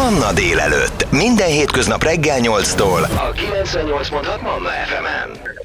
Manna délelőtt. Minden hétköznap reggel 8-tól. A 98.6 Manna FM-en.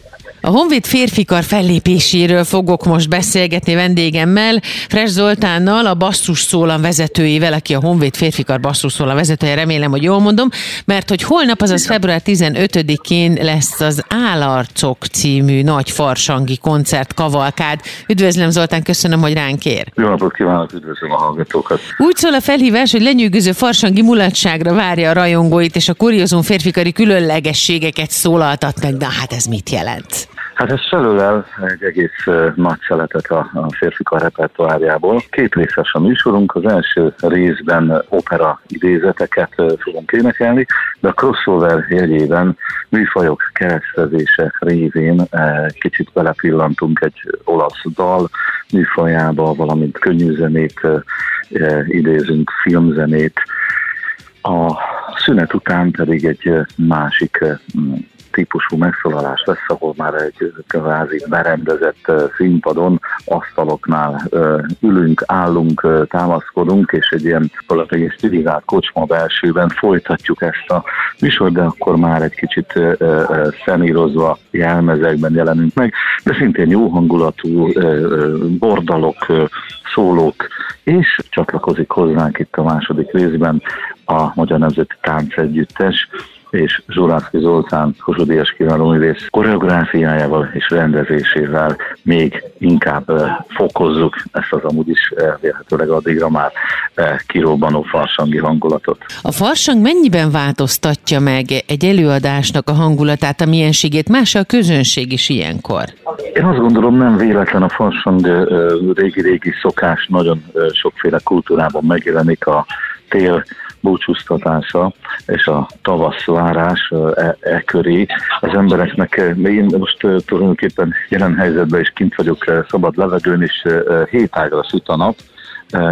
A Honvéd férfikar fellépéséről fogok most beszélgetni vendégemmel, Fres Zoltánnal, a basszus szólam vezetőjével, aki a Honvéd férfikar basszus szólam vezetője, remélem, hogy jól mondom, mert hogy holnap, azaz február 15-én lesz az Álarcok című nagy farsangi koncert kavalkád. Üdvözlöm Zoltán, köszönöm, hogy ránk ér. Jó napot kívánok, üdvözlöm a hallgatókat. Úgy szól a felhívás, hogy lenyűgöző farsangi mulatságra várja a rajongóit, és a kuriózum férfikari különlegességeket szólaltat meg. De hát ez mit jelent? Hát ez felölel egy egész nagy szeletet a, a férfikar repertoárjából. Két részes a műsorunk, az első részben opera idézeteket fogunk énekelni, de a crossover jegyében műfajok keresztezése révén kicsit belepillantunk egy olasz dal műfajába, valamint könnyű zenét idézünk, filmzenét, a szünet után pedig egy másik típusú megszólalás lesz, ahol már egy kvázi berendezett színpadon, asztaloknál ülünk, állunk, támaszkodunk, és egy ilyen valami stilizált kocsma belsőben folytatjuk ezt a műsort, de akkor már egy kicsit szemírozva jelmezekben jelenünk meg, de szintén jó hangulatú bordalok, szólók, és csatlakozik hozzánk itt a második részben a Magyar Nemzeti Tánc Együttes, és Zsulászki Zoltán Kossuth kiváló művész koreográfiájával és rendezésével még inkább fokozzuk ezt az amúgy is vélhetőleg addigra már kirobbanó farsangi hangulatot. A farsang mennyiben változtatja meg egy előadásnak a hangulatát, a mienségét? Más a közönség is ilyenkor? Én azt gondolom nem véletlen a farsang régi-régi szokás nagyon sokféle kultúrában megjelenik a tél búcsúztatása és a tavasz várás e, e köré. Az embereknek, én most tulajdonképpen jelen helyzetben is kint vagyok szabad levegőn, és hétágra süt a nap,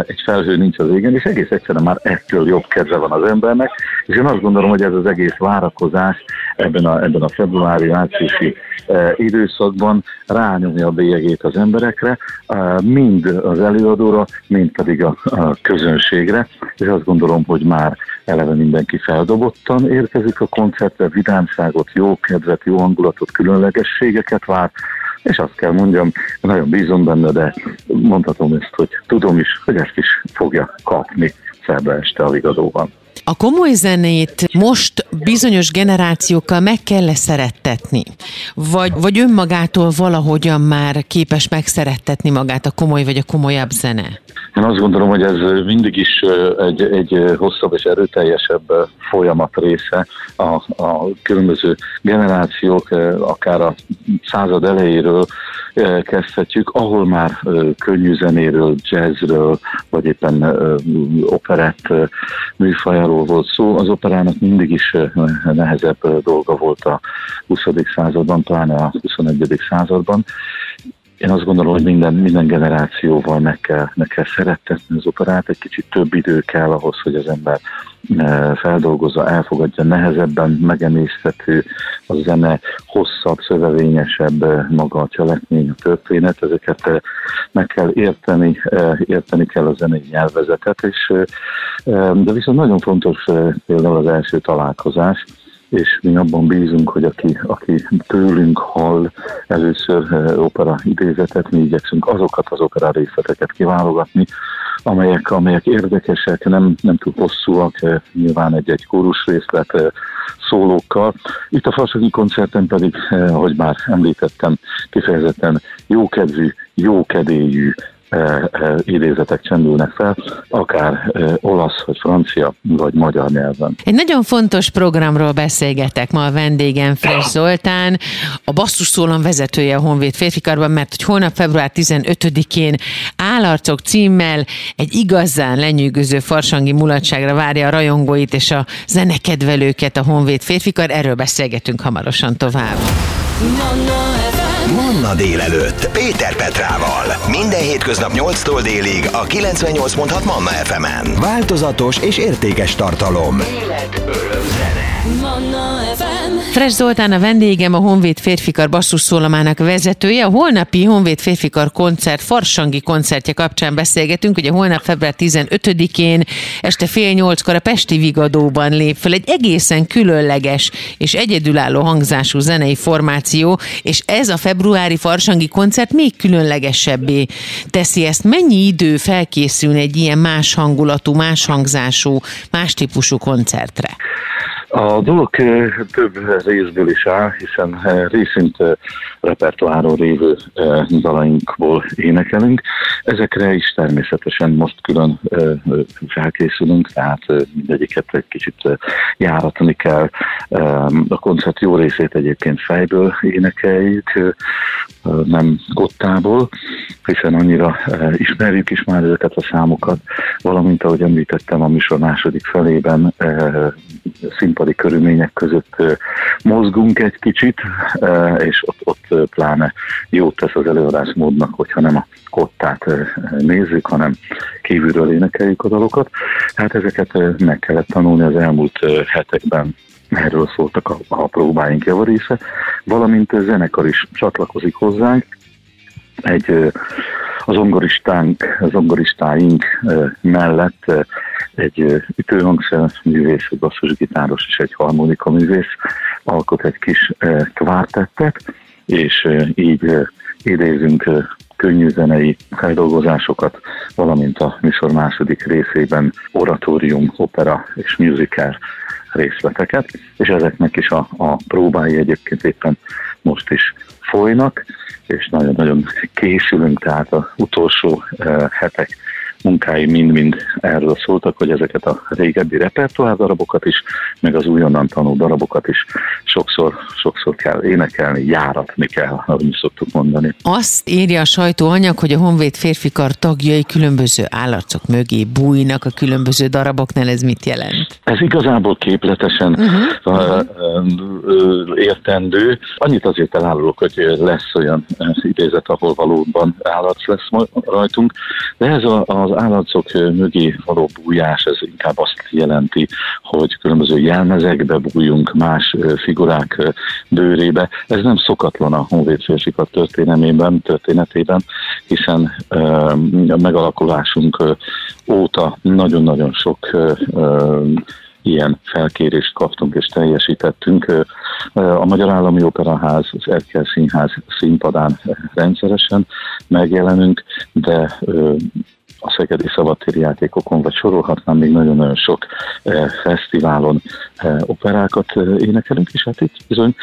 egy felhő nincs az égen, és egész egyszerűen már ettől jobb kedve van az embernek, és én azt gondolom, hogy ez az egész várakozás ebben a, ebben a februári, márciusi e, időszakban rányomja a bélyegét az emberekre, e, mind az előadóra, mind pedig a, a közönségre, és azt gondolom, hogy már eleve mindenki feldobottan érkezik a koncertre, vidámságot, jó kedvet, jó hangulatot, különlegességeket vár, és azt kell mondjam, nagyon bízom benne, de mondhatom ezt, hogy tudom is, hogy ezt is fogja kapni szerbe este a vigadóban. A komoly zenét most bizonyos generációkkal meg kell -e szerettetni? Vagy, vagy önmagától valahogyan már képes megszerettetni magát a komoly vagy a komolyabb zene? Én azt gondolom, hogy ez mindig is egy, egy hosszabb és erőteljesebb folyamat része a, a különböző generációk, akár a század elejéről kezdhetjük, ahol már könnyű zenéről, jazzről, vagy éppen operett műfajáról volt szó. Az operának mindig is nehezebb dolga volt a 20. században, talán a 21. században, én azt gondolom, hogy minden, minden generációval meg kell, meg kell szerettetni az operát, egy kicsit több idő kell ahhoz, hogy az ember e, feldolgozza, elfogadja, nehezebben megemészhető a zene, hosszabb, szövevényesebb e, maga a cselekmény, a történet, ezeket e, meg kell érteni, érteni kell a zenei nyelvezetet, és, de viszont nagyon fontos például az első találkozás, és mi abban bízunk, hogy aki, aki tőlünk hall először eh, opera idézetet, mi igyekszünk azokat az opera részleteket kiválogatni, amelyek, amelyek érdekesek, nem, nem túl hosszúak, eh, nyilván egy-egy kórus részlet eh, szólókkal. Itt a Farsaki koncerten pedig, ahogy már említettem, kifejezetten jókedvű, jókedélyű idézetek csendülnek fel, akár e, olasz, vagy francia, vagy magyar nyelven. Egy nagyon fontos programról beszélgetek ma a vendégem, Fres Zoltán, a Basszus Szólon vezetője a Honvéd férfikarban, mert hogy holnap február 15-én Állarcok címmel egy igazán lenyűgöző farsangi mulatságra várja a rajongóit és a zenekedvelőket a Honvéd férfikar. Erről beszélgetünk hamarosan tovább. Manna délelőtt Péter Petrával. Minden hétköznap 8-tól délig a 98.6 Manna FM-en. Változatos és értékes tartalom. Élet, öröm, zene. Manna Fresh Zoltán a vendégem, a Honvéd Férfikar basszusszólamának vezetője. A holnapi Honvéd Férfikar koncert, Farsangi koncertje kapcsán beszélgetünk, ugye holnap február 15-én este fél nyolckor a Pesti Vigadóban lép fel egy egészen különleges és egyedülálló hangzású zenei formáció, és ez a februári Farsangi koncert még különlegesebbé teszi ezt. Mennyi idő felkészülni egy ilyen más hangulatú, más hangzású, más típusú koncertre? A dolog több részből is áll, hiszen részint repertoáron révő dalainkból énekelünk. Ezekre is természetesen most külön felkészülünk, tehát mindegyiket egy kicsit járatni kell. A koncert jó részét egyébként fejből énekeljük, nem gottából, hiszen annyira ismerjük is már ezeket a számokat, valamint ahogy említettem a műsor második felében színpadi körülmények között mozgunk egy kicsit, és ott, ott pláne jót tesz az előadásmódnak, hogyha nem a kottát nézzük, hanem kívülről énekeljük a dalokat. Hát ezeket meg kellett tanulni az elmúlt hetekben. Erről szóltak a, a próbáink javarésze, valamint a zenekar is csatlakozik hozzánk, egy az zongoristánk, zongoristáink mellett egy ütőhangszer művész, egy basszusgitáros és egy harmonika művész alkot egy kis kvártettet, és így idézünk könnyű zenei feldolgozásokat, valamint a műsor második részében oratórium, opera és musical részleteket, és ezeknek is a, a próbái egyébként éppen most is folynak, és nagyon-nagyon készülünk, tehát az utolsó hetek munkái mind-mind erről szóltak, hogy ezeket a régebbi repertoár darabokat is, meg az újonnan tanult darabokat is sokszor, sokszor kell énekelni, járatni kell, ahogy mi szoktuk mondani. Azt írja a sajtóanyag, hogy a Honvéd férfikar tagjai különböző állarcok mögé bújnak a különböző daraboknál, ez mit jelent? Ez igazából képletesen uh-huh. értendő. Annyit azért elárulok, hogy lesz olyan idézet, ahol valóban állat lesz rajtunk, de ez az állatszok mögé való bújás, ez inkább azt jelenti, hogy különböző jelmezekbe bújunk, más figurák bőrébe. Ez nem szokatlan a honvéd férfikat történelmében, történetében, hiszen a megalakulásunk óta nagyon-nagyon sok ilyen felkérést kaptunk és teljesítettünk. A Magyar Állami Operaház, az Erkel Színház színpadán rendszeresen megjelenünk, de Szegedi Szabadtéri játékokon, vagy sorolhatnám még nagyon-nagyon sok eh, fesztiválon eh, operákat eh, énekelünk, és hát itt bizony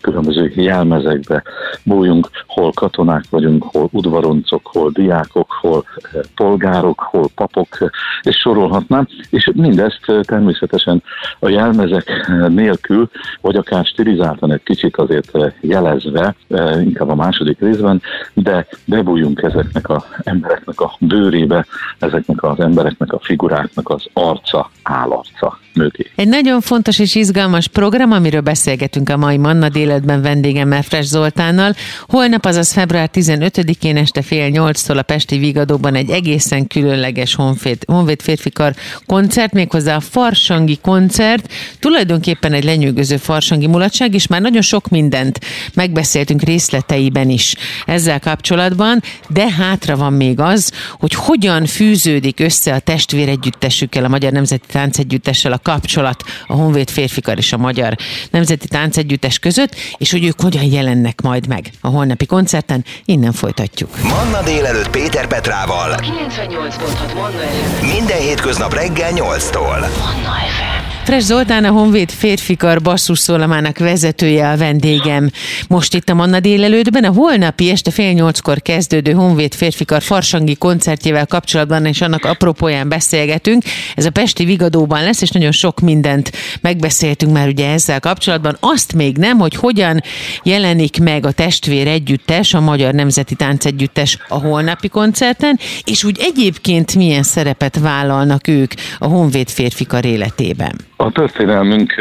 különböző jelmezekbe bújunk, hol katonák vagyunk, hol udvaroncok, hol diákok, hol eh, polgárok, hol papok, és sorolhatnám, és mindezt eh, természetesen a jelmezek eh, nélkül, vagy akár stilizáltan egy kicsit azért jelezve, inkább a második részben, de bebújunk ezeknek az embereknek a bőrébe, ezeknek az embereknek a figuráknak az arca, állarca mögé. Egy nagyon fontos és izgalmas program, amiről beszélgetünk a mai Manna délután vendégemmel Fresh Zoltánnal. Holnap, azaz február 15-én este fél nyolctól a Pesti Vigadóban egy egészen különleges honvéd, honvéd férfikar koncert, méghozzá a Farsangi koncert. Tulajdonképpen egy lenyűgöző farsangi mulatság, és már nagyon sok mindent megbeszéltünk részleteiben is ezzel kapcsolatban, de hátra van még az, hogy hogyan fűződik össze a testvéregyüttesükkel, a Magyar Nemzeti Táncegyüttessel a kapcsolat a Honvéd férfikar és a Magyar Nemzeti Táncegyüttes között, és hogy ők hogyan jelennek majd meg a holnapi koncerten, innen folytatjuk. Manna délelőtt Péter Petrával. 98.6 Manna Minden hétköznap reggel 8-tól. Manna FM. Fresh Zoltán, a Honvéd férfikar basszusszólamának vezetője a vendégem. Most itt a Manna délelőttben a holnapi este fél nyolckor kezdődő Honvéd férfikar farsangi koncertjével kapcsolatban és annak apropóján beszélgetünk. Ez a Pesti Vigadóban lesz, és nagyon sok mindent megbeszéltünk már ugye ezzel kapcsolatban. Azt még nem, hogy hogyan jelenik meg a testvér együttes, a Magyar Nemzeti Tánc Együttes a holnapi koncerten, és úgy egyébként milyen szerepet vállalnak ők a Honvéd férfikar életében. A történelmünk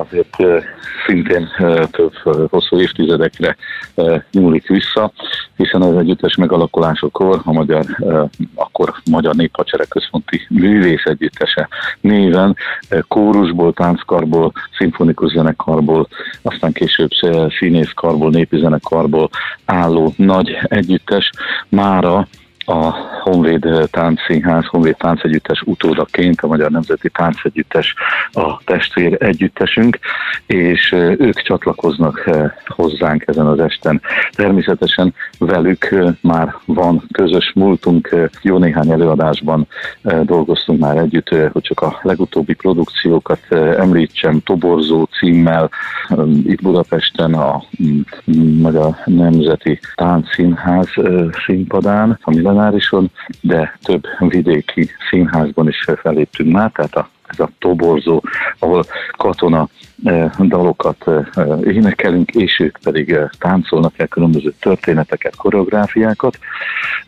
azért szintén több hosszú évtizedekre nyúlik vissza, hiszen az együttes megalakulásokor a magyar, akkor Magyar Néphadsereg Központi Művész Együttese néven kórusból, tánckarból, szimfonikus zenekarból, aztán később színészkarból, népi zenekarból álló nagy együttes mára a Honvéd Táncszínház, Honvéd Táncegyüttes utódaként, a Magyar Nemzeti Táncegyüttes a testvér együttesünk, és ők csatlakoznak hozzánk ezen az esten. Természetesen velük már van közös múltunk, jó néhány előadásban dolgoztunk már együtt, hogy csak a legutóbbi produkciókat említsem, Toborzó címmel, itt Budapesten a Magyar Nemzeti Táncszínház színpadán, ami millenárison, de több vidéki színházban is feléptünk már, tehát a, ez a toborzó, ahol katona eh, dalokat eh, énekelünk, és ők pedig eh, táncolnak el különböző történeteket, koreográfiákat.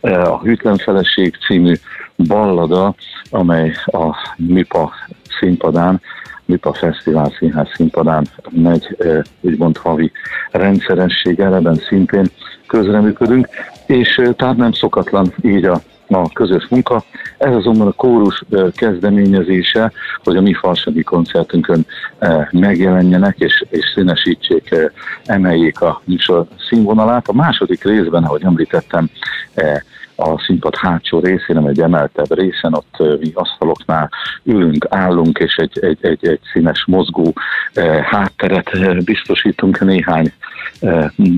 A Hűtlen Feleség című ballada, amely a MIPA színpadán MIPA Fesztivál Színház színpadán megy, úgymond havi rendszerességgel, ebben szintén közreműködünk, és tehát nem szokatlan így a a közös munka. Ez azonban a kórus kezdeményezése, hogy a mi farsadi koncertünkön megjelenjenek és, és színesítsék, emeljék a műsor színvonalát. A második részben, ahogy említettem, a színpad hátsó részén, egy emeltebb részen, ott mi asztaloknál ülünk, állunk, és egy, egy, egy, egy színes mozgó hátteret biztosítunk néhány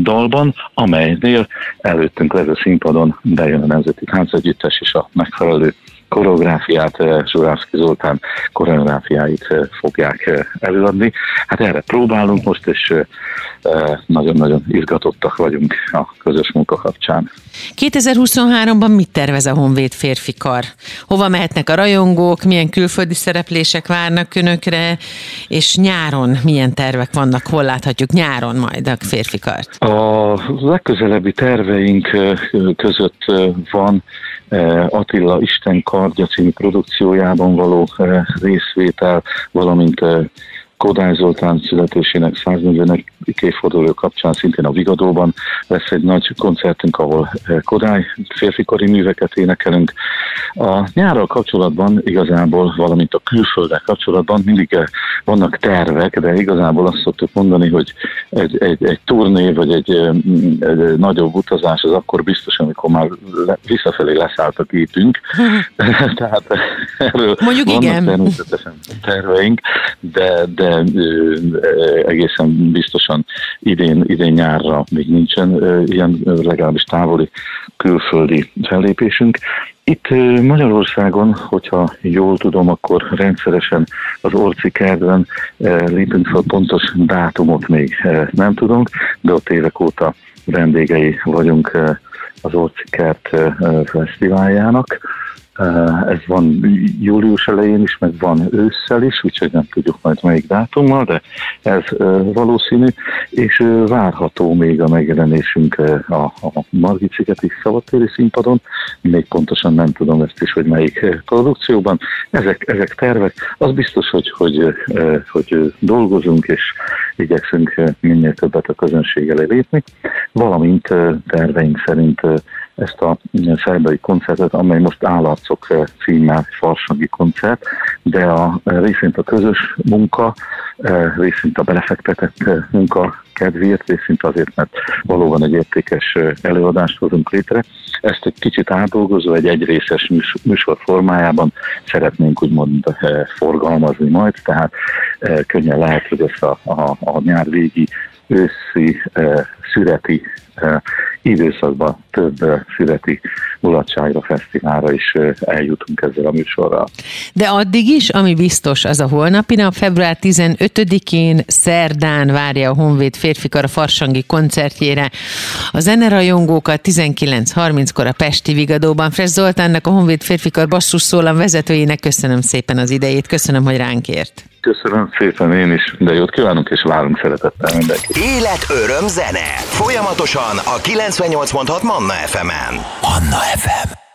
dalban, amelynél előttünk levő színpadon bejön a Nemzeti Táncegyüttes és a megfelelő koreográfiát, Zsurászki Zoltán koreográfiáit fogják előadni. Hát erre próbálunk most, és nagyon-nagyon izgatottak vagyunk a közös munka kapcsán. 2023-ban mit tervez a Honvéd férfi kar? Hova mehetnek a rajongók, milyen külföldi szereplések várnak önökre, és nyáron milyen tervek vannak, hol láthatjuk nyáron majd a férfi kart? A legközelebbi terveink között van Attila Isten kardja című produkciójában való részvétel, valamint Kodály Zoltán születésének 140. évforduló kapcsán szintén a Vigadóban lesz egy nagy koncertünk, ahol eh, Kodály férfikori műveket énekelünk. A nyárral kapcsolatban igazából, valamint a külföldek kapcsolatban mindig eh, vannak tervek, de igazából azt szoktuk mondani, hogy egy, egy, egy turné vagy egy, eh, egy nagyobb utazás az akkor biztos, amikor már le, visszafelé leszállt a gépünk. Tehát erről Mondjuk vannak igen. természetesen terveink, de, de de egészen biztosan idén, idén nyárra még nincsen ilyen legalábbis távoli külföldi fellépésünk. Itt Magyarországon, hogyha jól tudom, akkor rendszeresen az Orci kertben lépünk fel pontos dátumot még nem tudunk, de ott évek óta vendégei vagyunk az Orci kert fesztiváljának ez van július elején is, meg van ősszel is, úgyhogy nem tudjuk majd melyik dátummal, de ez valószínű, és várható még a megjelenésünk a, a Margit szigeti szabadtéri színpadon, még pontosan nem tudom ezt is, hogy melyik produkcióban. Ezek, ezek tervek, az biztos, hogy, hogy, hogy dolgozunk, és igyekszünk minél többet a közönség elé lépni, valamint terveink szerint ezt a szerbai koncertet, amely most Állarcok címmel farsangi koncert, de a részint a közös munka, részint a belefektetett munka kedvéért, részint azért, mert valóban egy értékes előadást hozunk létre. Ezt egy kicsit átdolgozó, egy egyrészes műsor formájában szeretnénk úgymond forgalmazni majd, tehát könnyen lehet, hogy ezt a, a, a nyár végi őszi szüreti időszakban több születi mulatságra, fesztiválra is eljutunk ezzel a műsorral. De addig is, ami biztos, az a holnapi nap, február 15-én szerdán várja a Honvéd férfikar a Farsangi koncertjére. A zenerajongókat 19.30-kor a Pesti Vigadóban. Fres Zoltánnak, a Honvéd férfikar basszus szólam vezetőjének köszönöm szépen az idejét, köszönöm, hogy ránk ért. Köszönöm szépen én is, de jót kívánunk, és várunk szeretettel mindenkit. Élet, öröm, zene. Folyamatosan a 98.6 Manna FM-en. Manna FM.